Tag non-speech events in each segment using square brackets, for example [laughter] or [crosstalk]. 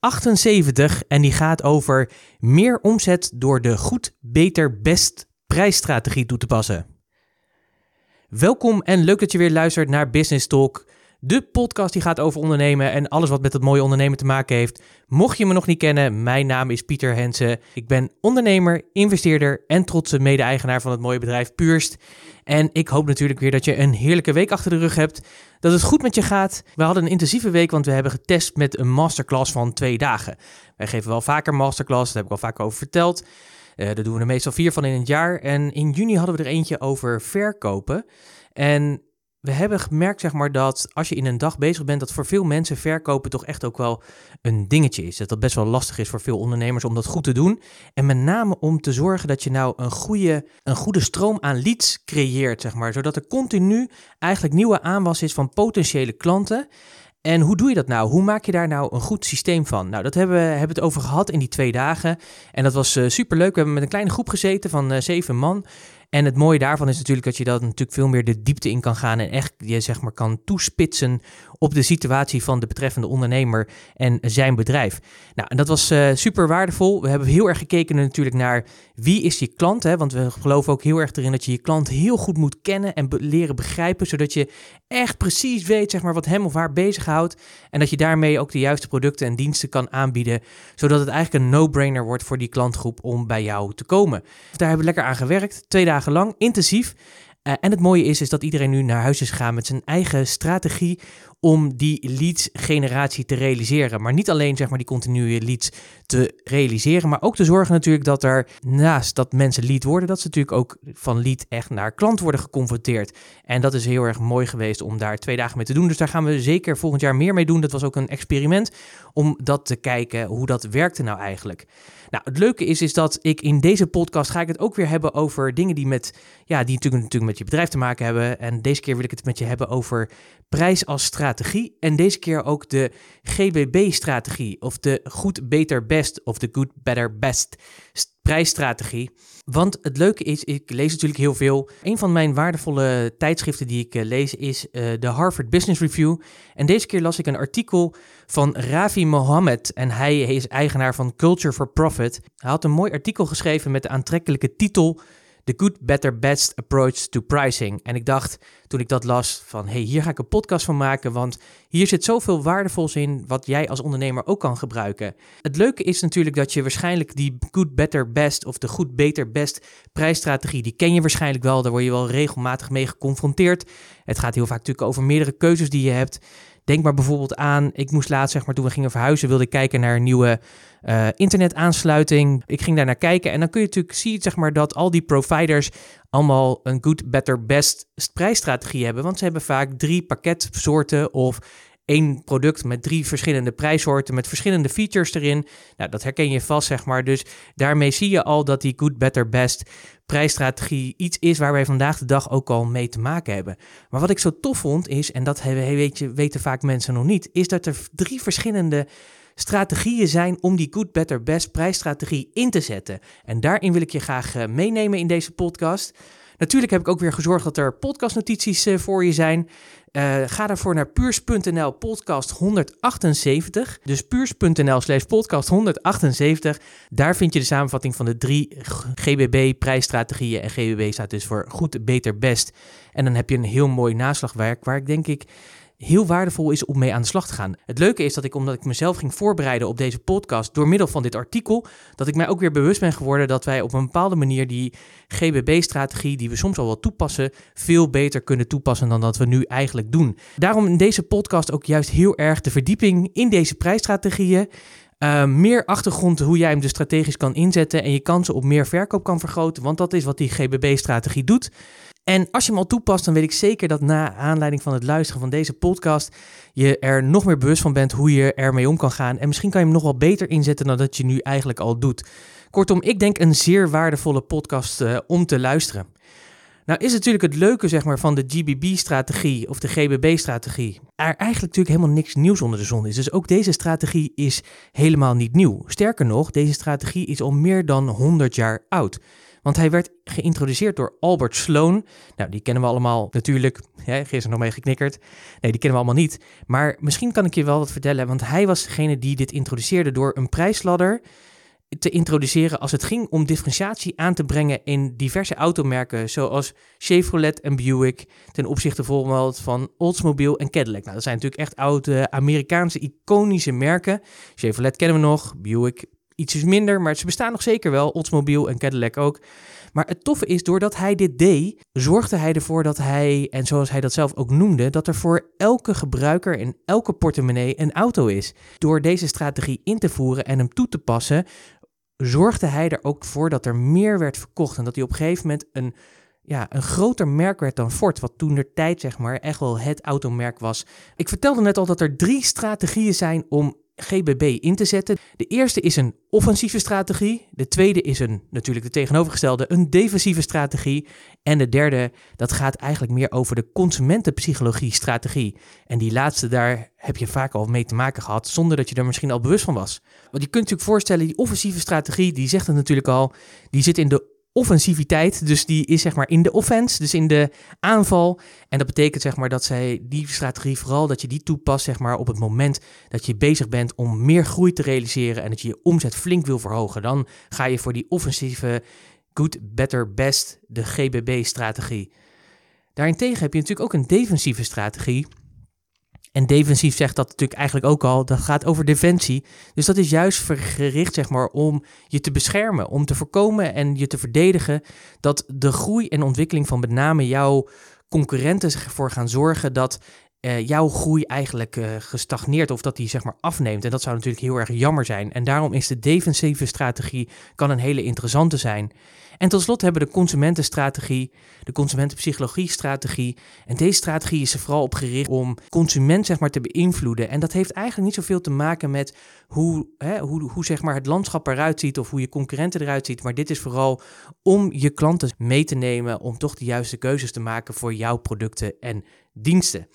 178 en die gaat over meer omzet door de goed, beter, best prijsstrategie toe te passen. Welkom en leuk dat je weer luistert naar Business Talk, de podcast die gaat over ondernemen en alles wat met het mooie ondernemen te maken heeft. Mocht je me nog niet kennen, mijn naam is Pieter Hensen. Ik ben ondernemer, investeerder en trotse mede-eigenaar van het mooie bedrijf Purst. En ik hoop natuurlijk weer dat je een heerlijke week achter de rug hebt. Dat het goed met je gaat. We hadden een intensieve week, want we hebben getest met een masterclass van twee dagen. Wij geven wel vaker masterclass, daar heb ik al vaker over verteld. Uh, daar doen we er meestal vier van in het jaar. En in juni hadden we er eentje over verkopen. En we hebben gemerkt, zeg maar, dat als je in een dag bezig bent, dat voor veel mensen verkopen toch echt ook wel een dingetje is. Dat dat best wel lastig is voor veel ondernemers om dat goed te doen. En met name om te zorgen dat je nou een goede, een goede stroom aan leads creëert, zeg maar. Zodat er continu eigenlijk nieuwe aanwas is van potentiële klanten. En hoe doe je dat nou? Hoe maak je daar nou een goed systeem van? Nou, dat hebben we hebben het over gehad in die twee dagen. En dat was uh, super leuk. We hebben met een kleine groep gezeten van uh, zeven man. En het mooie daarvan is natuurlijk dat je dat natuurlijk veel meer de diepte in kan gaan en echt je zeg maar kan toespitsen op de situatie van de betreffende ondernemer en zijn bedrijf. Nou, en dat was uh, super waardevol. We hebben heel erg gekeken natuurlijk naar wie is je klant, hè? want we geloven ook heel erg erin dat je je klant heel goed moet kennen en leren begrijpen, zodat je echt precies weet zeg maar, wat hem of haar bezighoudt en dat je daarmee ook de juiste producten en diensten kan aanbieden, zodat het eigenlijk een no-brainer wordt voor die klantgroep om bij jou te komen. Daar hebben we lekker aan gewerkt, twee dagen lang, intensief. Uh, en het mooie is, is dat iedereen nu naar huis is gegaan met zijn eigen strategie om die leads generatie te realiseren. Maar niet alleen zeg maar die continue leads te realiseren, maar ook te zorgen natuurlijk dat er naast dat mensen lead worden, dat ze natuurlijk ook van lead echt naar klant worden geconfronteerd. En dat is heel erg mooi geweest om daar twee dagen mee te doen. Dus daar gaan we zeker volgend jaar meer mee doen. Dat was ook een experiment om dat te kijken hoe dat werkte nou eigenlijk. Nou, het leuke is, is dat ik in deze podcast ga ik het ook weer hebben over dingen die met, ja, die natuurlijk, natuurlijk met je bedrijf te maken hebben. En deze keer wil ik het met je hebben over prijs als strategie. En deze keer ook de GBB-strategie, of de goed, beter, best, of de good, better, best prijsstrategie. Want het leuke is, ik lees natuurlijk heel veel. Een van mijn waardevolle tijdschriften die ik lees is uh, de Harvard Business Review. En deze keer las ik een artikel van Ravi Mohammed. En hij is eigenaar van Culture for Profit. Hij had een mooi artikel geschreven met de aantrekkelijke titel The Good, Better, Best Approach to Pricing. En ik dacht toen ik dat las van, hey, hier ga ik een podcast van maken, want hier zit zoveel waardevols in wat jij als ondernemer ook kan gebruiken. Het leuke is natuurlijk dat je waarschijnlijk die Good, Better, Best of de Goed, Beter, Best prijsstrategie, die ken je waarschijnlijk wel, daar word je wel regelmatig mee geconfronteerd. Het gaat heel vaak natuurlijk over meerdere keuzes die je hebt. Denk maar bijvoorbeeld aan, ik moest laatst, zeg maar, toen we gingen verhuizen, wilde ik kijken naar een nieuwe uh, internetaansluiting. Ik ging daar naar kijken en dan kun je natuurlijk zien, zeg maar, dat al die providers allemaal een good, better, best prijsstrategie hebben. Want ze hebben vaak drie pakketsoorten of één product met drie verschillende prijssoorten met verschillende features erin. Nou, dat herken je vast, zeg maar. Dus daarmee zie je al dat die good, better, best prijsstrategie iets is waar wij vandaag de dag ook al mee te maken hebben. Maar wat ik zo tof vond is, en dat weet je, weten vaak mensen nog niet, is dat er drie verschillende strategieën zijn om die good, better, best prijsstrategie in te zetten. En daarin wil ik je graag eh, meenemen in deze podcast. Natuurlijk heb ik ook weer gezorgd dat er podcastnotities uh, voor je zijn. Uh, ga daarvoor naar puurs.nl podcast 178. Dus puurs.nl slash podcast 178. Daar vind je de samenvatting van de drie GBB prijsstrategieën. En GBB staat dus voor goed, beter, best. En dan heb je een heel mooi naslagwerk waar ik denk ik heel waardevol is om mee aan de slag te gaan. Het leuke is dat ik, omdat ik mezelf ging voorbereiden op deze podcast door middel van dit artikel, dat ik mij ook weer bewust ben geworden dat wij op een bepaalde manier die GBB-strategie, die we soms al wel toepassen, veel beter kunnen toepassen dan dat we nu eigenlijk doen. Daarom in deze podcast ook juist heel erg de verdieping in deze prijsstrategieën. Uh, meer achtergrond hoe jij hem dus strategisch kan inzetten en je kansen op meer verkoop kan vergroten, want dat is wat die GBB-strategie doet. En als je hem al toepast, dan weet ik zeker dat na aanleiding van het luisteren van deze podcast je er nog meer bewust van bent hoe je ermee om kan gaan. En misschien kan je hem nog wel beter inzetten dan dat je nu eigenlijk al doet. Kortom, ik denk een zeer waardevolle podcast uh, om te luisteren. Nou is natuurlijk het leuke zeg maar, van de GBB-strategie of de GBB-strategie. Er eigenlijk natuurlijk helemaal niks nieuws onder de zon is. Dus ook deze strategie is helemaal niet nieuw. Sterker nog, deze strategie is al meer dan 100 jaar oud. Want hij werd geïntroduceerd door Albert Sloan. Nou, die kennen we allemaal natuurlijk. Hè, gisteren nog mee geknikkerd. Nee, die kennen we allemaal niet. Maar misschien kan ik je wel wat vertellen. Want hij was degene die dit introduceerde door een prijsladder te introduceren als het ging om differentiatie aan te brengen in diverse automerken zoals Chevrolet en Buick ten opzichte bijvoorbeeld van Oldsmobile en Cadillac. Nou, dat zijn natuurlijk echt oude Amerikaanse iconische merken. Chevrolet kennen we nog, Buick ietsjes minder, maar ze bestaan nog zeker wel, Oldsmobile en Cadillac ook. Maar het toffe is, doordat hij dit deed, zorgde hij ervoor dat hij, en zoals hij dat zelf ook noemde, dat er voor elke gebruiker in elke portemonnee een auto is. Door deze strategie in te voeren en hem toe te passen, zorgde hij er ook voor dat er meer werd verkocht. En dat hij op een gegeven moment een, ja, een groter merk werd dan Ford. Wat toen de tijd zeg maar echt wel het automerk was. Ik vertelde net al dat er drie strategieën zijn om GBB in te zetten. De eerste is een offensieve strategie. De tweede is een, natuurlijk de tegenovergestelde, een defensieve strategie. En de derde, dat gaat eigenlijk meer over de consumentenpsychologie-strategie. En die laatste, daar heb je vaak al mee te maken gehad, zonder dat je er misschien al bewust van was. Want je kunt natuurlijk voorstellen, die offensieve strategie, die zegt het natuurlijk al, die zit in de offensiviteit. Dus die is zeg maar in de offense, dus in de aanval. En dat betekent zeg maar dat zij die strategie vooral dat je die toepast zeg maar op het moment dat je bezig bent om meer groei te realiseren en dat je je omzet flink wil verhogen. Dan ga je voor die offensieve good, better, best, de GBB-strategie. Daarentegen heb je natuurlijk ook een defensieve strategie. En defensief zegt dat natuurlijk eigenlijk ook al, dat gaat over defensie. Dus dat is juist gericht zeg maar om je te beschermen, om te voorkomen en je te verdedigen dat de groei en ontwikkeling van met name jouw concurrenten ervoor gaan zorgen dat uh, jouw groei eigenlijk uh, gestagneerd of dat die zeg maar afneemt. En dat zou natuurlijk heel erg jammer zijn. En daarom is de defensieve strategie kan een hele interessante zijn. En tot slot hebben we de consumentenstrategie, de consumentenpsychologie-strategie. En deze strategie is er vooral op gericht om consument zeg maar, te beïnvloeden. En dat heeft eigenlijk niet zoveel te maken met hoe, hè, hoe, hoe zeg maar, het landschap eruit ziet of hoe je concurrenten eruit ziet. Maar dit is vooral om je klanten mee te nemen om toch de juiste keuzes te maken voor jouw producten en diensten.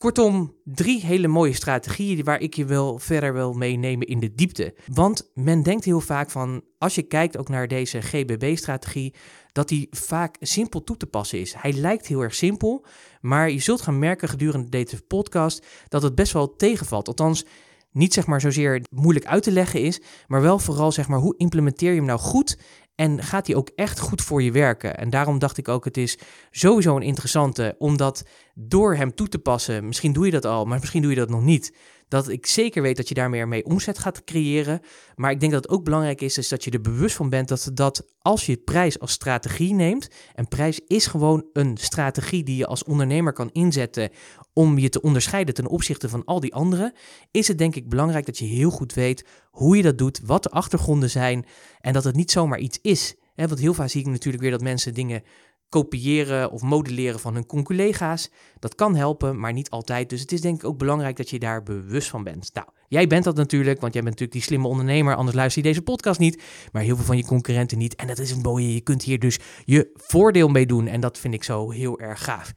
Kortom, drie hele mooie strategieën waar ik je wel verder wil meenemen in de diepte. Want men denkt heel vaak van, als je kijkt ook naar deze GBB-strategie, dat die vaak simpel toe te passen is. Hij lijkt heel erg simpel, maar je zult gaan merken gedurende deze podcast dat het best wel tegenvalt. Althans, niet zeg maar zozeer moeilijk uit te leggen is, maar wel vooral zeg maar hoe implementeer je hem nou goed en gaat die ook echt goed voor je werken? En daarom dacht ik ook, het is sowieso een interessante, omdat door hem toe te passen, misschien doe je dat al, maar misschien doe je dat nog niet. Dat ik zeker weet dat je daarmee mee omzet gaat creëren. Maar ik denk dat het ook belangrijk is, is dat je er bewust van bent dat, dat als je prijs als strategie neemt, en prijs is gewoon een strategie die je als ondernemer kan inzetten om je te onderscheiden ten opzichte van al die anderen, is het denk ik belangrijk dat je heel goed weet hoe je dat doet, wat de achtergronden zijn en dat het niet zomaar iets is. want heel vaak zie ik natuurlijk weer dat mensen dingen kopiëren of modelleren van hun collega's. Dat kan helpen, maar niet altijd. Dus het is denk ik ook belangrijk dat je daar bewust van bent. Nou, Jij bent dat natuurlijk, want jij bent natuurlijk die slimme ondernemer. Anders luister je deze podcast niet. Maar heel veel van je concurrenten niet. En dat is een mooie. Je kunt hier dus je voordeel mee doen. En dat vind ik zo heel erg gaaf.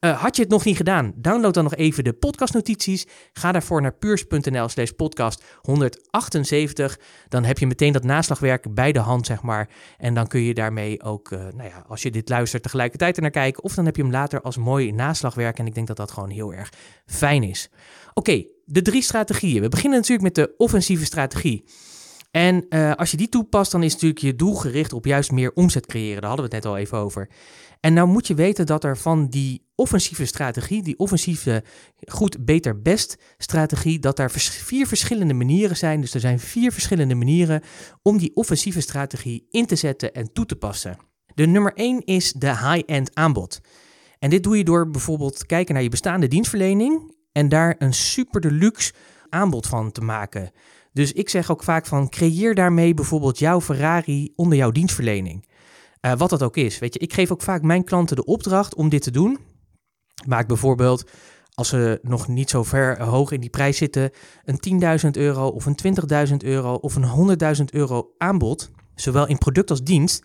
Uh, had je het nog niet gedaan? Download dan nog even de podcastnotities. Ga daarvoor naar puurs.nl slash podcast 178. Dan heb je meteen dat naslagwerk bij de hand, zeg maar. En dan kun je daarmee ook, uh, nou ja, als je dit luistert, tegelijkertijd er naar kijken. Of dan heb je hem later als mooi naslagwerk. En ik denk dat dat gewoon heel erg fijn is. Oké, de drie strategieën. We beginnen natuurlijk met de offensieve strategie. En uh, als je die toepast, dan is natuurlijk je doel gericht op juist meer omzet creëren. Daar hadden we het net al even over. En nou moet je weten dat er van die offensieve strategie, die offensieve goed, beter, best strategie, dat er vier verschillende manieren zijn. Dus er zijn vier verschillende manieren om die offensieve strategie in te zetten en toe te passen. De nummer één is de high-end aanbod. En dit doe je door bijvoorbeeld kijken naar je bestaande dienstverlening en daar een super deluxe aanbod van te maken. Dus ik zeg ook vaak van creëer daarmee bijvoorbeeld jouw Ferrari onder jouw dienstverlening. Uh, wat dat ook is. Weet je, ik geef ook vaak mijn klanten de opdracht om dit te doen. Maak bijvoorbeeld, als ze nog niet zo ver hoog in die prijs zitten, een 10.000 euro of een 20.000 euro of een 100.000 euro aanbod, zowel in product als dienst.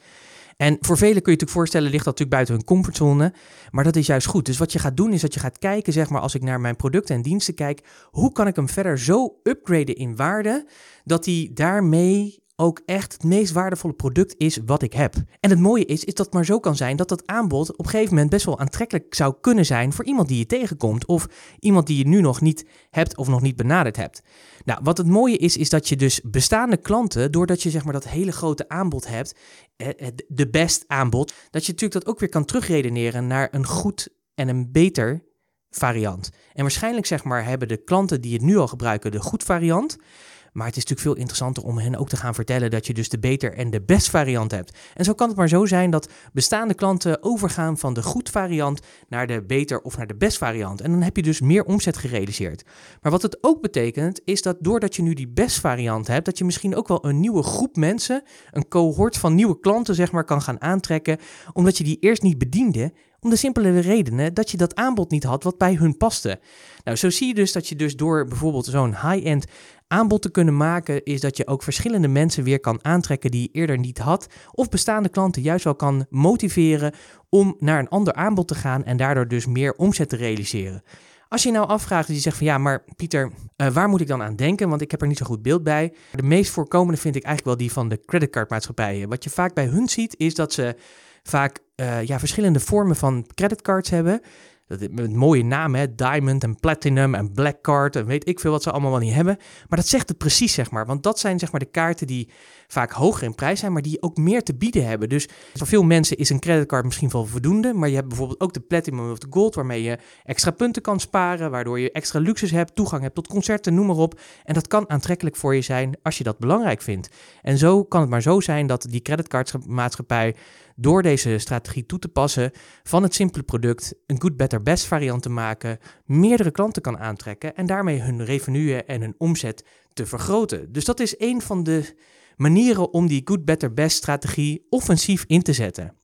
En voor velen kun je natuurlijk voorstellen, ligt dat natuurlijk buiten hun comfortzone. Maar dat is juist goed. Dus wat je gaat doen, is dat je gaat kijken, zeg maar, als ik naar mijn producten en diensten kijk, hoe kan ik hem verder zo upgraden in waarde, dat hij daarmee ook echt het meest waardevolle product is wat ik heb. En het mooie is, is dat het maar zo kan zijn dat dat aanbod op een gegeven moment best wel aantrekkelijk zou kunnen zijn voor iemand die je tegenkomt of iemand die je nu nog niet hebt of nog niet benaderd hebt. Nou, wat het mooie is, is dat je dus bestaande klanten, doordat je zeg maar dat hele grote aanbod hebt, eh, eh, de best aanbod, dat je natuurlijk dat ook weer kan terugredeneren naar een goed en een beter variant. En waarschijnlijk zeg maar hebben de klanten die het nu al gebruiken de goed variant. Maar het is natuurlijk veel interessanter om hen ook te gaan vertellen dat je dus de beter en de best variant hebt. En zo kan het maar zo zijn dat bestaande klanten overgaan van de goed variant naar de beter of naar de best variant. En dan heb je dus meer omzet gerealiseerd. Maar wat het ook betekent, is dat doordat je nu die best variant hebt, dat je misschien ook wel een nieuwe groep mensen, een cohort van nieuwe klanten, zeg maar, kan gaan aantrekken, omdat je die eerst niet bediende om de simpele redenen dat je dat aanbod niet had wat bij hun paste. Nou, zo zie je dus dat je dus door bijvoorbeeld zo'n high-end aanbod te kunnen maken, is dat je ook verschillende mensen weer kan aantrekken die je eerder niet had. Of bestaande klanten juist wel kan motiveren om naar een ander aanbod te gaan en daardoor dus meer omzet te realiseren. Als je nou afvraagt en je zegt van ja, maar Pieter, uh, waar moet ik dan aan denken? Want ik heb er niet zo goed beeld bij. De meest voorkomende vind ik eigenlijk wel die van de creditcardmaatschappijen. Wat je vaak bij hun ziet, is dat ze vaak uh, ja, verschillende vormen van creditcards hebben. Dat, met mooie namen, hè? Diamond en Platinum en Black Card en weet ik veel wat ze allemaal wel niet hebben. Maar dat zegt het precies, zeg maar. Want dat zijn zeg maar de kaarten die vaak hoger in prijs zijn, maar die ook meer te bieden hebben. Dus voor veel mensen is een creditcard misschien wel voldoende, maar je hebt bijvoorbeeld ook de Platinum of de Gold, waarmee je extra punten kan sparen, waardoor je extra luxus hebt, toegang hebt tot concerten, noem maar op. En dat kan aantrekkelijk voor je zijn als je dat belangrijk vindt. En zo kan het maar zo zijn dat die creditcardmaatschappij door deze strategie toe te passen van het simpele product een good, better, best variant te maken, meerdere klanten kan aantrekken en daarmee hun revenue en hun omzet te vergroten. Dus dat is een van de manieren om die good, better, best strategie offensief in te zetten.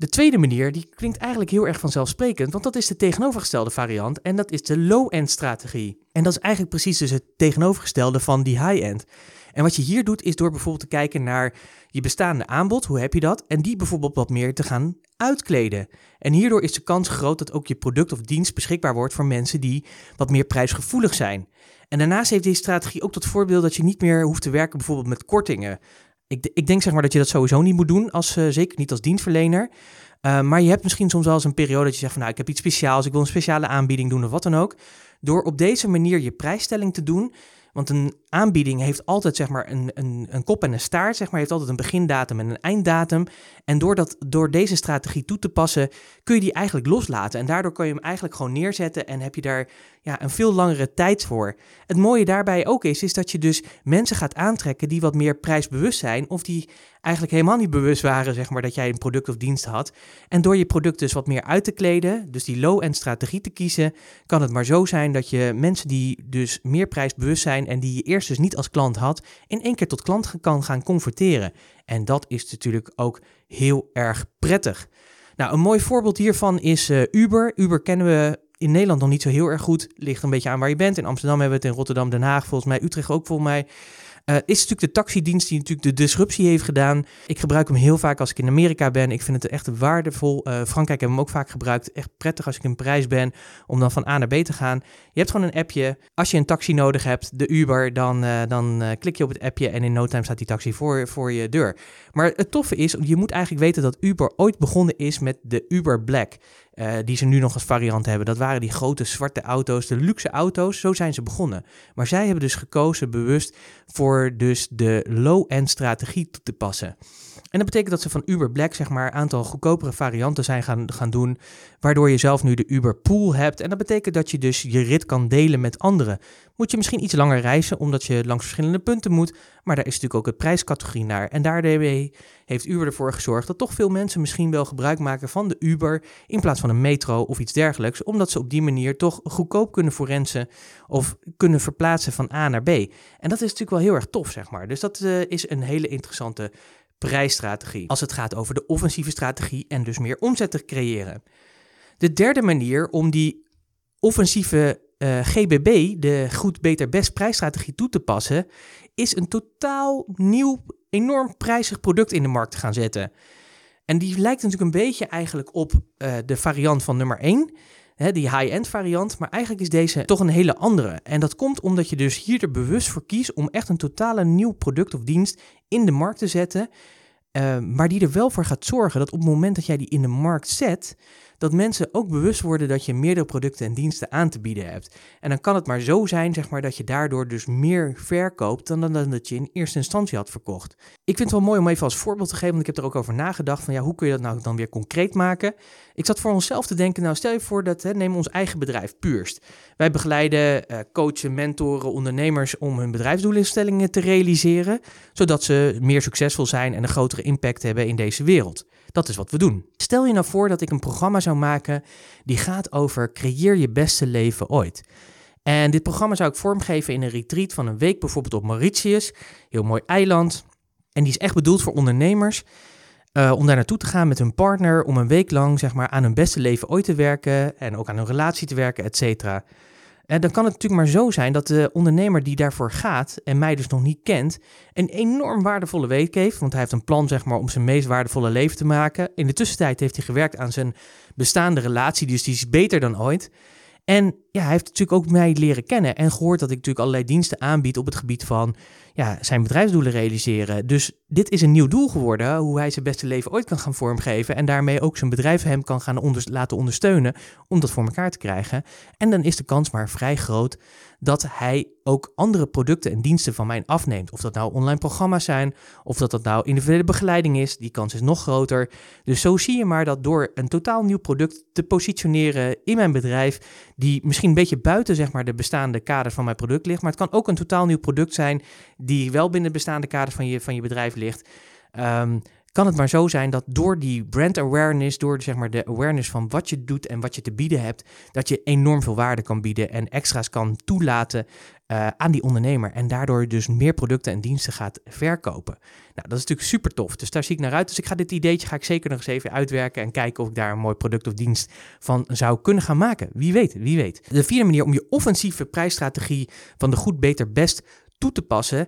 De tweede manier, die klinkt eigenlijk heel erg vanzelfsprekend, want dat is de tegenovergestelde variant en dat is de low-end strategie. En dat is eigenlijk precies dus het tegenovergestelde van die high-end. En wat je hier doet, is door bijvoorbeeld te kijken naar je bestaande aanbod, hoe heb je dat, en die bijvoorbeeld wat meer te gaan uitkleden. En hierdoor is de kans groot dat ook je product of dienst beschikbaar wordt voor mensen die wat meer prijsgevoelig zijn. En daarnaast heeft deze strategie ook tot voorbeeld dat je niet meer hoeft te werken bijvoorbeeld met kortingen. Ik, ik denk zeg maar dat je dat sowieso niet moet doen, als, uh, zeker niet als dienstverlener. Uh, maar je hebt misschien soms wel eens een periode dat je zegt van nou ik heb iets speciaals, ik wil een speciale aanbieding doen of wat dan ook. Door op deze manier je prijsstelling te doen, want een aanbieding heeft altijd zeg maar, een, een, een kop en een staart, zeg maar, heeft altijd een begindatum en een einddatum. En door, dat, door deze strategie toe te passen, kun je die eigenlijk loslaten. En daardoor kun je hem eigenlijk gewoon neerzetten en heb je daar ja, een veel langere tijd voor. Het mooie daarbij ook is, is dat je dus mensen gaat aantrekken die wat meer prijsbewust zijn of die eigenlijk helemaal niet bewust waren, zeg maar, dat jij een product of dienst had. En door je product dus wat meer uit te kleden, dus die low-end strategie te kiezen, kan het maar zo zijn dat je mensen die dus meer prijsbewust zijn en die je eerst dus niet als klant had, in één keer tot klant kan gaan converteren. En dat is natuurlijk ook heel erg prettig. Nou, een mooi voorbeeld hiervan is uh, Uber. Uber kennen we in Nederland nog niet zo heel erg goed. Ligt een beetje aan waar je bent. In Amsterdam hebben we het, in Rotterdam, Den Haag, volgens mij Utrecht ook volgens mij. Uh, is natuurlijk de taxidienst die natuurlijk de disruptie heeft gedaan. Ik gebruik hem heel vaak als ik in Amerika ben. Ik vind het echt waardevol. Uh, Frankrijk hebben hem ook vaak gebruikt. Echt prettig als ik in Parijs ben om dan van A naar B te gaan. Je hebt gewoon een appje. Als je een taxi nodig hebt, de Uber, dan, uh, dan klik je op het appje en in no time staat die taxi voor, voor je deur. Maar het toffe is, je moet eigenlijk weten dat Uber ooit begonnen is met de Uber Black. Uh, die ze nu nog als variant hebben. Dat waren die grote zwarte auto's, de luxe auto's. Zo zijn ze begonnen. Maar zij hebben dus gekozen bewust voor dus de low-end strategie toe te passen. En dat betekent dat ze van Uber Black zeg maar een aantal goedkopere varianten zijn gaan, gaan doen, waardoor je zelf nu de Uber Pool hebt. En dat betekent dat je dus je rit kan delen met anderen. Moet je misschien iets langer reizen, omdat je langs verschillende punten moet, maar daar is natuurlijk ook het prijscategorie naar. En daarmee heeft Uber ervoor gezorgd dat toch veel mensen misschien wel gebruik maken van de Uber in plaats van een metro of iets dergelijks, omdat ze op die manier toch goedkoop kunnen forensen of kunnen verplaatsen van A naar B. En dat is natuurlijk wel heel erg tof, zeg maar. Dus dat uh, is een hele interessante prijsstrategie. Als het gaat over de offensieve strategie en dus meer omzet te creëren. De derde manier om die offensieve uh, eh, GBB, de goed, beter, best prijsstrategie toe te passen, is een totaal nieuw, enorm prijzig product in de markt te gaan zetten. En die lijkt natuurlijk een beetje eigenlijk op uh, de variant van nummer 1 die high-end variant. Maar eigenlijk is deze toch een hele andere. En dat komt omdat je dus hier er bewust voor kiest om echt een totale nieuw product of dienst in de markt te zetten. Uh, maar die er wel voor gaat zorgen dat op het moment dat jij die in de markt zet, dat mensen ook bewust worden dat je meerdere producten en diensten aan te bieden hebt. En dan kan het maar zo zijn, zeg maar, dat je daardoor dus meer verkoopt dan, dan dat je in eerste instantie had verkocht. Ik vind het wel mooi om even als voorbeeld te geven, want ik heb er ook over nagedacht van ja, hoe kun je dat nou dan weer concreet maken? Ik zat voor onszelf te denken, nou stel je voor dat, hè, neem ons eigen bedrijf, Puurst. Wij begeleiden, uh, coachen, mentoren, ondernemers om hun bedrijfsdoelinstellingen te realiseren, zodat ze meer succesvol zijn en een grotere impact hebben in deze wereld. Dat is wat we doen. Stel je nou voor dat ik een programma zou maken die gaat over creëer je beste leven ooit. En dit programma zou ik vormgeven in een retreat van een week, bijvoorbeeld op Mauritius. Heel mooi eiland. En die is echt bedoeld voor ondernemers. Uh, om daar naartoe te gaan met hun partner, om een week lang zeg maar, aan hun beste leven ooit te werken en ook aan hun relatie te werken, et cetera. Dan kan het natuurlijk maar zo zijn dat de ondernemer die daarvoor gaat en mij dus nog niet kent, een enorm waardevolle week heeft. Want hij heeft een plan zeg maar, om zijn meest waardevolle leven te maken. In de tussentijd heeft hij gewerkt aan zijn bestaande relatie, dus die is beter dan ooit. En ja, hij heeft natuurlijk ook mij leren kennen en gehoord dat ik natuurlijk allerlei diensten aanbied op het gebied van ja, zijn bedrijfsdoelen realiseren. Dus dit is een nieuw doel geworden, hoe hij zijn beste leven ooit kan gaan vormgeven en daarmee ook zijn bedrijf hem kan gaan laten ondersteunen om dat voor elkaar te krijgen. En dan is de kans maar vrij groot dat hij ook andere producten en diensten van mij afneemt. Of dat nou online programma's zijn, of dat dat nou individuele begeleiding is, die kans is nog groter. Dus zo zie je maar dat door een totaal nieuw product te positioneren in mijn bedrijf, die misschien een beetje buiten zeg maar, de bestaande kaders van mijn product ligt, maar het kan ook een totaal nieuw product zijn die wel binnen de bestaande kaders van je, van je bedrijf ligt. Um, kan het maar zo zijn dat door die brand awareness, door zeg maar de awareness van wat je doet en wat je te bieden hebt, dat je enorm veel waarde kan bieden en extra's kan toelaten uh, aan die ondernemer. En daardoor dus meer producten en diensten gaat verkopen. Nou, dat is natuurlijk super tof. Dus daar zie ik naar uit. Dus ik ga dit ideetje ga ik zeker nog eens even uitwerken en kijken of ik daar een mooi product of dienst van zou kunnen gaan maken. Wie weet, wie weet. De vierde manier om je offensieve prijsstrategie van de goed, beter, best toe te passen,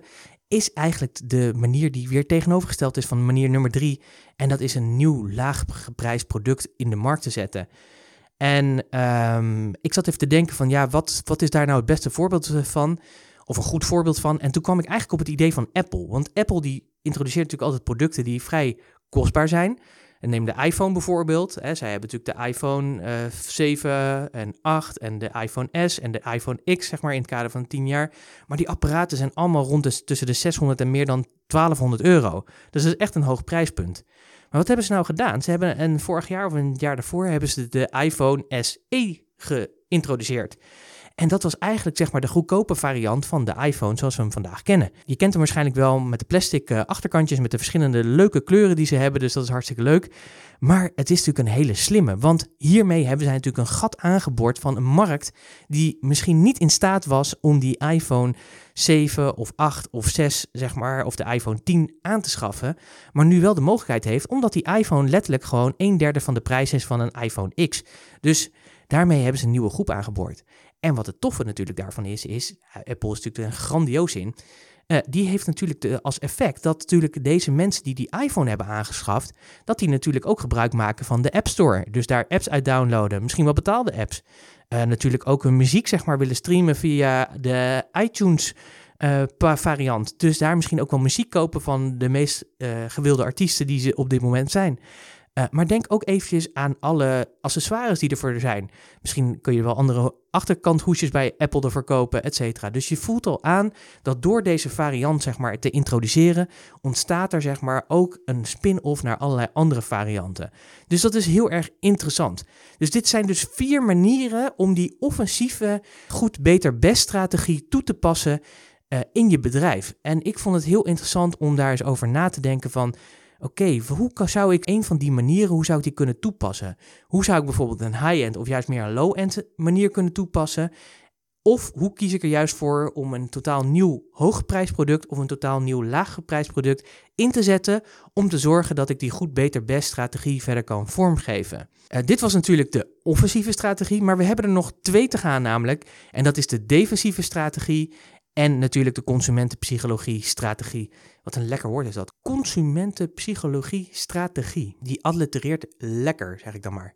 is eigenlijk de manier die weer tegenovergesteld is van manier nummer drie. En dat is een nieuw laaggeprijsd product in de markt te zetten. En um, ik zat even te denken van, ja, wat, wat is daar nou het beste voorbeeld van? Of een goed voorbeeld van? En toen kwam ik eigenlijk op het idee van Apple. Want Apple die introduceert natuurlijk altijd producten die vrij kostbaar zijn. En neem de iPhone bijvoorbeeld. Hè. Zij hebben natuurlijk de iPhone uh, eh, 7 en 8 en de iPhone S en de iPhone X, zeg maar, in het kader van 10 jaar. Maar die apparaten zijn allemaal rond tussen de 600 en meer dan 1200 euro. Dus dat is echt een hoog prijspunt. Maar wat hebben ze nou gedaan? Ze hebben een vorig jaar of een jaar daarvoor hebben ze de iPhone SE geïntroduceerd. En dat was eigenlijk zeg maar de goedkope variant van de iPhone zoals we hem vandaag kennen. Je kent hem waarschijnlijk wel met de plastic uh, achterkantjes met de verschillende leuke kleuren die ze hebben, dus dat is hartstikke leuk. Maar het is natuurlijk een hele slimme, want hiermee hebben zij natuurlijk een gat aangeboord van een markt die misschien niet in staat was om die iPhone 7 of 8 of 6, zeg maar, of de iPhone 10 aan te schaffen, maar nu wel de mogelijkheid heeft, omdat die iPhone letterlijk gewoon een derde van de prijs is van een iPhone X. Dus daarmee hebben ze een nieuwe groep aangeboord. En wat het toffe natuurlijk daarvan is, is, Apple is natuurlijk een grandioos in, uh, die heeft natuurlijk de, als effect dat natuurlijk deze mensen die die iPhone hebben aangeschaft, dat die natuurlijk ook gebruik maken van de App Store. Dus daar apps uit downloaden, misschien wel betaalde apps. Uh, natuurlijk ook hun muziek zeg maar willen streamen via de iTunes variant. Dus daar misschien ook wel muziek kopen van de meest gewilde artiesten die ze op dit moment zijn. Uh, maar denk ook eventjes aan alle accessoires die ervoor zijn. Misschien kun je wel andere achterkanthoesjes bij Apple ervoor kopen, et cetera. Dus je voelt al aan dat door deze variant zeg maar, te introduceren, ontstaat er zeg maar, ook een spin-off naar allerlei andere varianten. Dus dat is heel erg interessant. Dus dit zijn dus vier manieren om die offensieve goed, beter, best strategie toe te passen uh, in je bedrijf. En ik vond het heel interessant om daar eens over na te denken van oké, hoe zou ik een van die manieren, hoe zou ik die kunnen toepassen? Hoe zou ik bijvoorbeeld een high-end of juist meer een low-end manier kunnen toepassen? Of hoe kies ik er juist voor om een totaal nieuw hoogprijsproduct of een totaal nieuw laaggeprijsproduct in te zetten om te zorgen dat ik die goed, beter, best strategie verder kan vormgeven. Uh, dit was natuurlijk de offensieve strategie, maar we hebben er nog twee te gaan namelijk. En dat is de defensieve strategie en natuurlijk de consumentenpsychologie-strategie. Wat een lekker woord is dat. Consumentenpsychologie-strategie. Die allitereert lekker, zeg ik dan maar.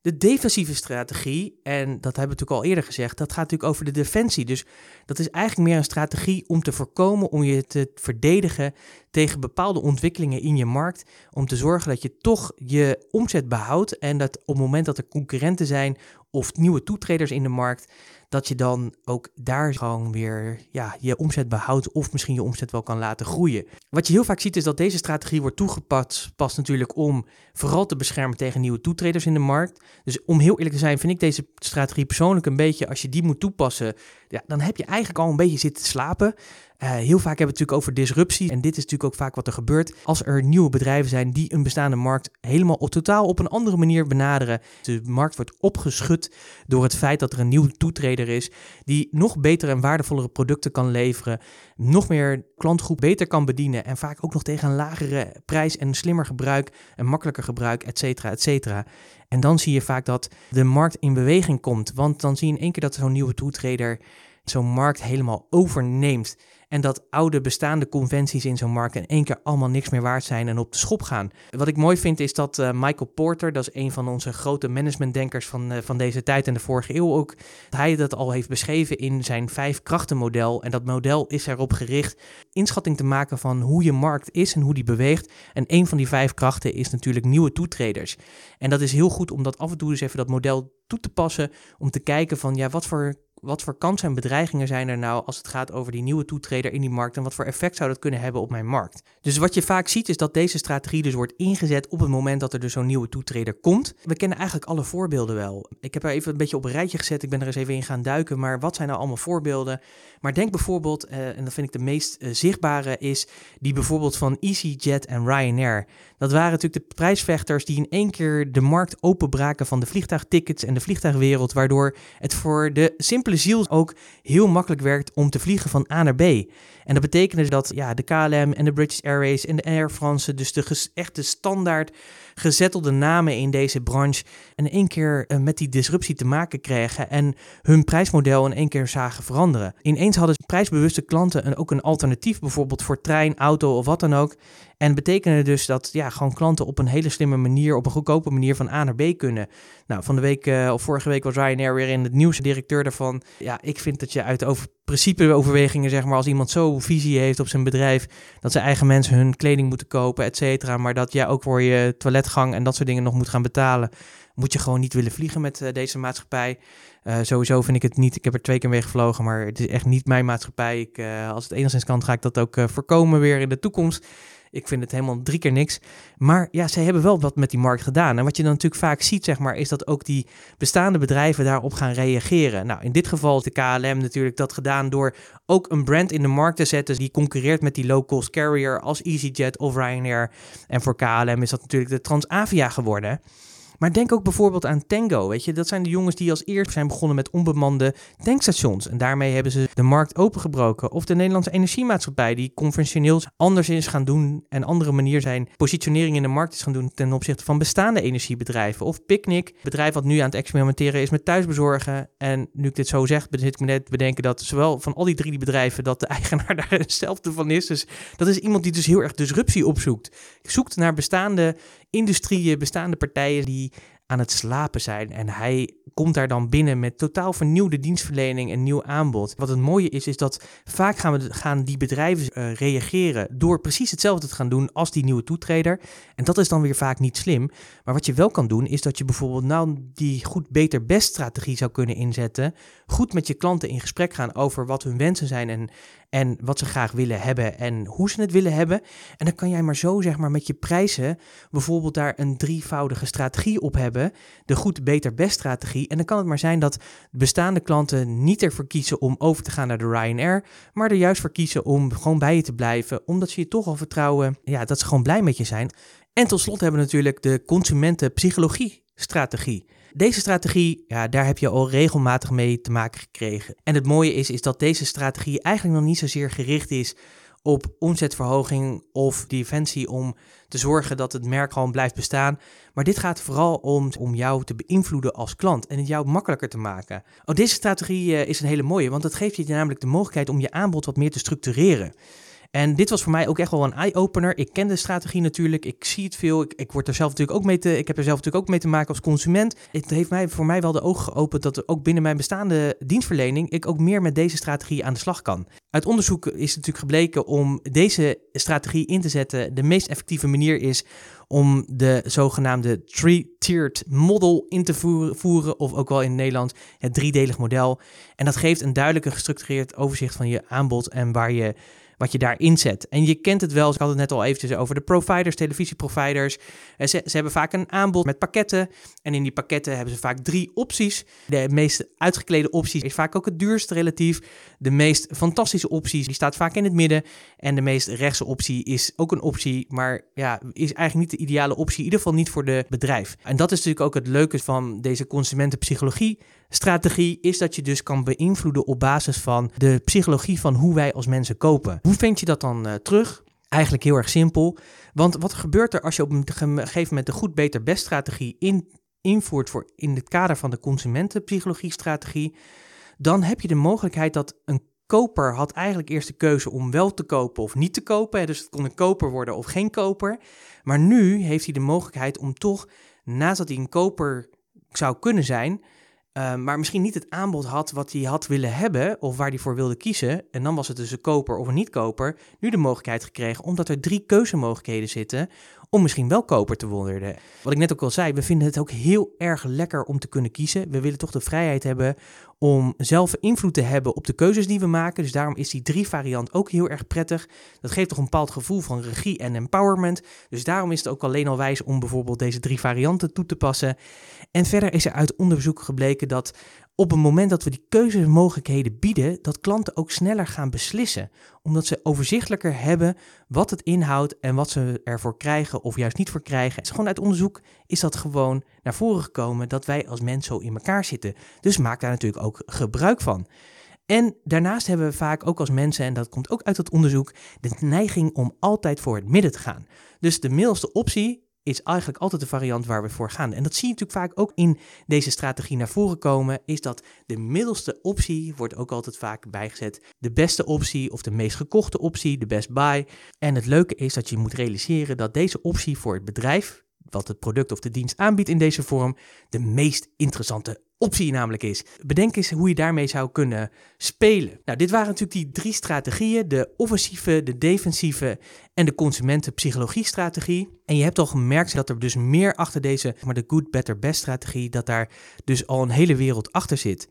De defensieve strategie, en dat hebben we natuurlijk al eerder gezegd, dat gaat natuurlijk over de defensie. Dus dat is eigenlijk meer een strategie om te voorkomen, om je te verdedigen tegen bepaalde ontwikkelingen in je markt. Om te zorgen dat je toch je omzet behoudt en dat op het moment dat er concurrenten zijn of nieuwe toetreders in de markt, dat je dan ook daar gewoon weer ja, je omzet behoudt of misschien je omzet wel kan laten groeien. Wat je heel vaak ziet is dat deze strategie wordt toegepast pas natuurlijk om vooral te beschermen tegen nieuwe toetreders in de markt. Dus om heel eerlijk te zijn vind ik deze strategie persoonlijk een beetje, als je die moet toepassen, ja, dan heb je eigenlijk al een beetje zitten slapen. Uh, heel vaak hebben we het natuurlijk over disruptie. En dit is natuurlijk ook vaak wat er gebeurt. Als er nieuwe bedrijven zijn die een bestaande markt helemaal op, totaal op een andere manier benaderen. De markt wordt opgeschud door het feit dat er een nieuwe toetreder is. Die nog betere en waardevollere producten kan leveren. Nog meer klantgroep beter kan bedienen. En vaak ook nog tegen een lagere prijs en slimmer gebruik. En makkelijker gebruik, et cetera, et cetera. En dan zie je vaak dat de markt in beweging komt. Want dan zie je in één keer dat zo'n nieuwe toetreder zo'n markt helemaal overneemt. En dat oude bestaande conventies in zo'n markt in één keer allemaal niks meer waard zijn en op de schop gaan. Wat ik mooi vind is dat uh, Michael Porter, dat is een van onze grote managementdenkers van, uh, van deze tijd en de vorige eeuw ook, hij dat al heeft beschreven in zijn vijf krachtenmodel. En dat model is erop gericht inschatting te maken van hoe je markt is en hoe die beweegt. En een van die vijf krachten is natuurlijk nieuwe toetreders. En dat is heel goed om dat af en toe dus even dat model toe te passen om te kijken van ja, wat voor wat voor kansen en bedreigingen zijn er nou als het gaat over die nieuwe toetreder in die markt en wat voor effect zou dat kunnen hebben op mijn markt? Dus wat je vaak ziet is dat deze strategie dus wordt ingezet op het moment dat er dus zo'n nieuwe toetreder komt. We kennen eigenlijk alle voorbeelden wel. Ik heb er even een beetje op een rijtje gezet, ik ben er eens even in gaan duiken, maar wat zijn nou allemaal voorbeelden? Maar denk bijvoorbeeld, uh, en dat vind ik de meest uh, zichtbare, is die bijvoorbeeld van EasyJet en Ryanair. Dat waren natuurlijk de prijsvechters die in één keer de markt openbraken van de vliegtuigtickets en de vliegtuigwereld, waardoor het voor de simpele ziel ook heel makkelijk werkt om te vliegen van A naar B. En dat betekende dat ja, de KLM en de British Airways en de Air France, dus de echte standaard gezettelde namen in deze branche, in één keer uh, met die disruptie te maken kregen en hun prijsmodel in één keer zagen veranderen. Ineens hadden prijsbewuste klanten een, ook een alternatief, bijvoorbeeld voor trein, auto of wat dan ook. En betekende dus dat ja, gewoon klanten op een hele slimme manier, op een goedkope manier van A naar B kunnen. Nou, van de week uh, of vorige week was Ryanair weer in het nieuws, directeur daarvan. Ja, ik vind dat je uit over principeoverwegingen, zeg maar, als iemand zo visie heeft op zijn bedrijf, dat zijn eigen mensen hun kleding moeten kopen, et cetera, maar dat jij ook voor je toiletgang en dat soort dingen nog moet gaan betalen, moet je gewoon niet willen vliegen met uh, deze maatschappij. Uh, sowieso vind ik het niet, ik heb er twee keer mee gevlogen, maar het is echt niet mijn maatschappij. Ik, als het enigszins kan, ga ik dat ook voorkomen weer in de toekomst. Ik vind het helemaal drie keer niks. Maar ja, zij hebben wel wat met die markt gedaan. En wat je dan natuurlijk vaak ziet, zeg maar, is dat ook die bestaande bedrijven daarop gaan reageren. Nou, in dit geval is de KLM natuurlijk dat gedaan door ook een brand in de markt te zetten die concurreert met die low-cost carrier als EasyJet of Ryanair. En voor KLM is dat natuurlijk de Transavia geworden. Maar denk ook bijvoorbeeld aan Tango. Weet je, dat zijn de jongens die als eerst zijn begonnen met onbemande tankstations. En daarmee hebben ze de markt opengebroken. Of de Nederlandse Energiemaatschappij, die conventioneel anders is gaan doen. En andere manier zijn positionering in de markt is gaan doen ten opzichte van bestaande energiebedrijven. Of Picnic, bedrijf wat nu aan het experimenteren is met thuisbezorgen. En nu ik dit zo zeg, zit ik me net bedenken dat zowel van al die drie bedrijven, dat de eigenaar [laughs] daar hetzelfde van is. Dus dat is iemand die dus heel erg disruptie opzoekt. Zoekt naar bestaande industrieën, bestaande partijen die aan het slapen zijn. En hij komt daar dan binnen met totaal vernieuwde dienstverlening en nieuw aanbod. Wat het mooie is, is dat vaak gaan, we, gaan die bedrijven uh, reageren door precies hetzelfde te gaan doen als die nieuwe toetreder. En dat is dan weer vaak niet slim. Maar wat je wel kan doen, is dat je bijvoorbeeld nou die goed, beter, best strategie zou kunnen inzetten. Goed met je klanten in gesprek gaan over wat hun wensen zijn en, en wat ze graag willen hebben en hoe ze het willen hebben. En dan kan jij maar zo, zeg maar, met je prijzen bijvoorbeeld daar een drievoudige strategie op hebben. De goed, beter, best strategie. En dan kan het maar zijn dat bestaande klanten niet ervoor kiezen om over te gaan naar de Ryanair, maar er juist voor kiezen om gewoon bij je te blijven, omdat ze je toch al vertrouwen, ja, dat ze gewoon blij met je zijn. En tot slot hebben we natuurlijk de consumentenpsychologie strategie. Deze strategie, ja, daar heb je al regelmatig mee te maken gekregen. En het mooie is, is dat deze strategie eigenlijk nog niet zozeer gericht is op omzetverhoging of defensie om te zorgen dat het merk gewoon blijft bestaan. Maar dit gaat vooral om, om jou te beïnvloeden als klant en het jou makkelijker te maken. Oh, deze strategie uh, is een hele mooie, want dat geeft je namelijk de mogelijkheid om je aanbod wat meer te structureren. En dit was voor mij ook echt wel een eye-opener. Ik ken de strategie natuurlijk, ik zie het veel. Ik, ik, word er zelf natuurlijk ook mee te, ik heb er zelf natuurlijk ook mee te maken als consument. Het heeft mij, voor mij wel de ogen geopend dat er ook binnen mijn bestaande dienstverlening ik ook meer met deze strategie aan de slag kan. Uit onderzoek is natuurlijk gebleken om deze strategie in te zetten. De meest effectieve manier is om de zogenaamde three-tiered model in te voeren, of ook wel in Nederland het driedelig model. En dat geeft een duidelijke gestructureerd overzicht van je aanbod en waar je wat je daar inzet. En je kent het wel, ik had het net al eventjes over de providers, televisieproviders. Eh, ze, ze hebben vaak een aanbod met pakketten. En in die pakketten hebben ze vaak drie opties. De meest uitgeklede optie is vaak ook het duurst relatief. De meest fantastische optie die staat vaak in het midden. En de meest rechtse optie is ook een optie, maar ja, is eigenlijk niet de ideale optie. In ieder geval niet voor de bedrijf. En dat is natuurlijk ook het leuke van deze consumentenpsychologie strategie is dat je dus kan beïnvloeden op basis van de psychologie van hoe wij als mensen kopen. Hoe vind je dat dan uh, terug? Eigenlijk heel erg simpel. Want wat gebeurt er als je op een gegeven moment de goed, beter, best strategie in, invoert voor in het kader van de consumentenpsychologie-strategie? Dan heb je de mogelijkheid dat een koper had eigenlijk eerst de keuze om wel te kopen of niet te kopen. Dus het kon een koper worden of geen koper. Maar nu heeft hij de mogelijkheid om toch, naast dat hij een koper zou kunnen zijn, Ehm, maar misschien niet het aanbod had wat hij had willen hebben of waar hij voor wilde kiezen. En dan was het dus een koper of een niet-koper. Nu de mogelijkheid gekregen, omdat er drie keuzemogelijkheden zitten, om misschien wel koper te worden. Wat ik net ook al zei, we vinden het ook heel erg lekker om te kunnen kiezen. We willen toch de vrijheid hebben om zelf invloed te hebben op de keuzes die we maken. Dus daarom is die drie variant ook heel erg prettig. Dat geeft toch een bepaald gevoel van regie en empowerment. Dus daarom is het ook alleen al wijs om bijvoorbeeld deze drie varianten toe te passen. En verder is er uit onderzoek gebleken dat op het moment dat we die keuzemogelijkheden bieden, dat klanten ook sneller gaan beslissen. Omdat ze overzichtelijker hebben wat het inhoudt en wat ze ervoor krijgen of juist niet voor krijgen. Dus gewoon uit onderzoek is dat gewoon naar voren gekomen dat wij als mens zo in elkaar zitten. Dus maak daar natuurlijk ook gebruik van. En daarnaast hebben we vaak ook als mensen, en dat komt ook uit het onderzoek, de neiging om altijd voor het midden te gaan. Dus de middelste optie is eigenlijk altijd de variant waar we voor gaan. En dat zie je natuurlijk vaak ook in deze strategie naar voren komen, is dat de middelste optie wordt ook altijd vaak bijgezet. De beste optie of de meest gekochte optie, de best buy. En het leuke is dat je moet realiseren dat deze optie voor het bedrijf, wat het product of de dienst aanbiedt in deze vorm, de meest interessante optie namelijk is. Bedenk eens hoe je daarmee zou kunnen spelen. Nou, dit waren natuurlijk die drie strategieën: de offensieve, de defensieve en de consumentenpsychologie-strategie. En je hebt al gemerkt dat er dus meer achter deze, maar de good, better, best strategie, dat daar dus al een hele wereld achter zit.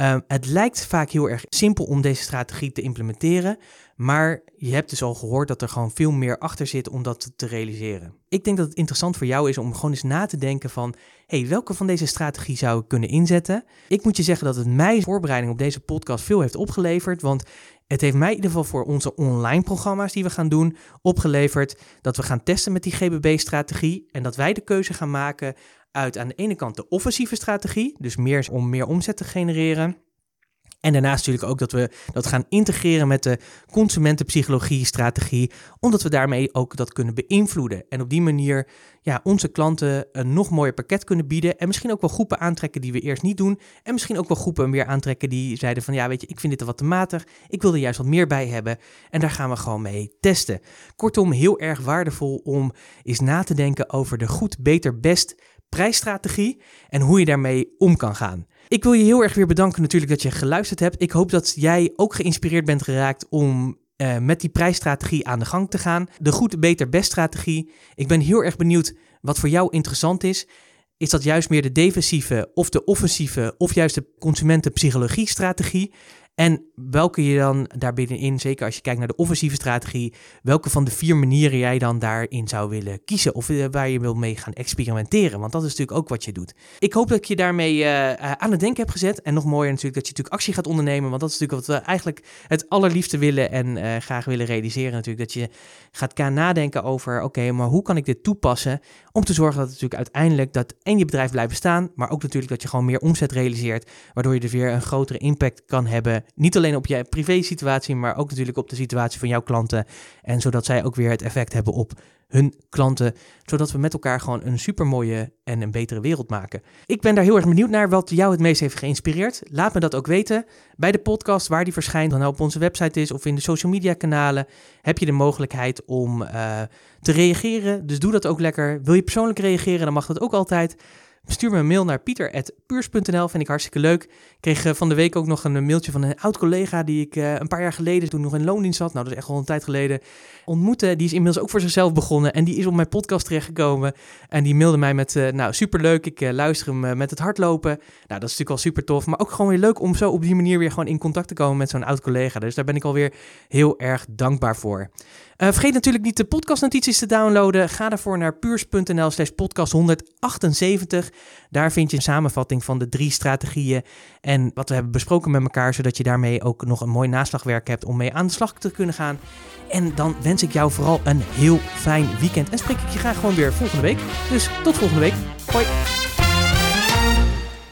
Ehm, het lijkt vaak heel erg simpel om deze strategie te implementeren, maar je hebt dus al gehoord dat er gewoon veel meer achter zit om dat te realiseren. Ik denk dat het interessant voor jou is om gewoon eens na te denken van, hey, welke van deze strategie zou ik kunnen inzetten? Ik moet je zeggen dat het mij voorbereiding op deze podcast veel heeft opgeleverd, want het heeft mij in ieder geval voor onze online programma's die we gaan doen opgeleverd dat we gaan testen met die GBB-strategie en dat wij de keuze gaan maken uit aan de ene kant de offensieve strategie, dus meer om meer omzet te genereren. En daarnaast natuurlijk ook dat we dat gaan integreren met de consumentenpsychologie-strategie, omdat we daarmee ook dat kunnen beïnvloeden. En op die manier ja, onze klanten een nog mooier pakket kunnen bieden. En misschien ook wel groepen aantrekken die we eerst niet doen. En misschien ook wel groepen weer aantrekken die zeiden van ja, weet je, ik vind dit wat te matig. Ik wil er juist wat meer bij hebben. En daar gaan we gewoon mee testen. Kortom, heel erg waardevol om eens na te denken over de goed, beter, best prijsstrategie en hoe je daarmee om kan gaan. Ik wil je heel erg weer bedanken natuurlijk dat je geluisterd hebt. Ik hoop dat jij ook geïnspireerd bent geraakt om uh, met die prijsstrategie aan de gang te gaan. De goed, beter, best strategie. Ik ben heel erg benieuwd wat voor jou interessant is. Is dat juist meer de defensieve of de offensieve of juist de consumentenpsychologie-strategie? En welke je dan daar binnenin, zeker als je kijkt naar de offensieve strategie, welke van de vier manieren jij dan daarin zou willen kiezen of eh, waar je wil mee gaan experimenteren. Want dat is natuurlijk ook wat je doet. Ik hoop dat ik je daarmee uh, aan het denken heb gezet. En nog mooier natuurlijk dat je natuurlijk actie gaat ondernemen. Want dat is natuurlijk wat we eigenlijk het allerliefste willen en graag willen realiseren natuurlijk. Dat je gaat gaan nadenken over, oké, maar hoe kan ik dit toepassen om te zorgen dat natuurlijk uiteindelijk dat en je bedrijf blijft bestaan, maar ook natuurlijk dat je gewoon meer omzet realiseert, waardoor je er weer een grotere impact kan hebben niet alleen op je privé situatie, maar ook natuurlijk op de situatie van jouw klanten. En zodat zij ook weer het effect hebben op hun klanten, zodat we met elkaar gewoon een super mooie en een betere wereld maken. Ik ben daar heel erg benieuwd naar wat jou het meest heeft geïnspireerd. Laat me dat ook weten bij de podcast waar die verschijnt, dan op onze website is of in de social media kanalen, heb je de mogelijkheid om uh, te reageren. Dus doe dat ook lekker. Wil je persoonlijk reageren, dan mag dat ook altijd. Stuur me een mail naar pieter.puurs.nl, vind ik hartstikke leuk. Ik kreeg eh, van de week ook nog een mailtje van een oud collega die ik uh, een paar jaar geleden, toen nog in loondienst zat, nou dat is echt al een tijd geleden, ontmoette. Die is inmiddels ook voor zichzelf begonnen en die is op mijn podcast terechtgekomen. En die mailde mij met, nou superleuk, ik luister hem met het hardlopen. Nou dat is natuurlijk al super tof, maar ook gewoon weer leuk om zo op die manier weer gewoon in contact te komen met zo'n oud collega. Dus daar ben ik alweer heel erg dankbaar voor. Uh, vergeet natuurlijk niet de podcastnotities te downloaden. Ga daarvoor naar puurs.nl slash podcast 178. Daar vind je een samenvatting van de drie strategieën en wat we hebben besproken met elkaar, zodat je daarmee ook nog een mooi naslagwerk hebt om mee aan de slag te kunnen gaan. En dan wens ik jou vooral een heel fijn weekend en spreek ik je graag gewoon weer volgende week. Dus tot volgende week. Hoi!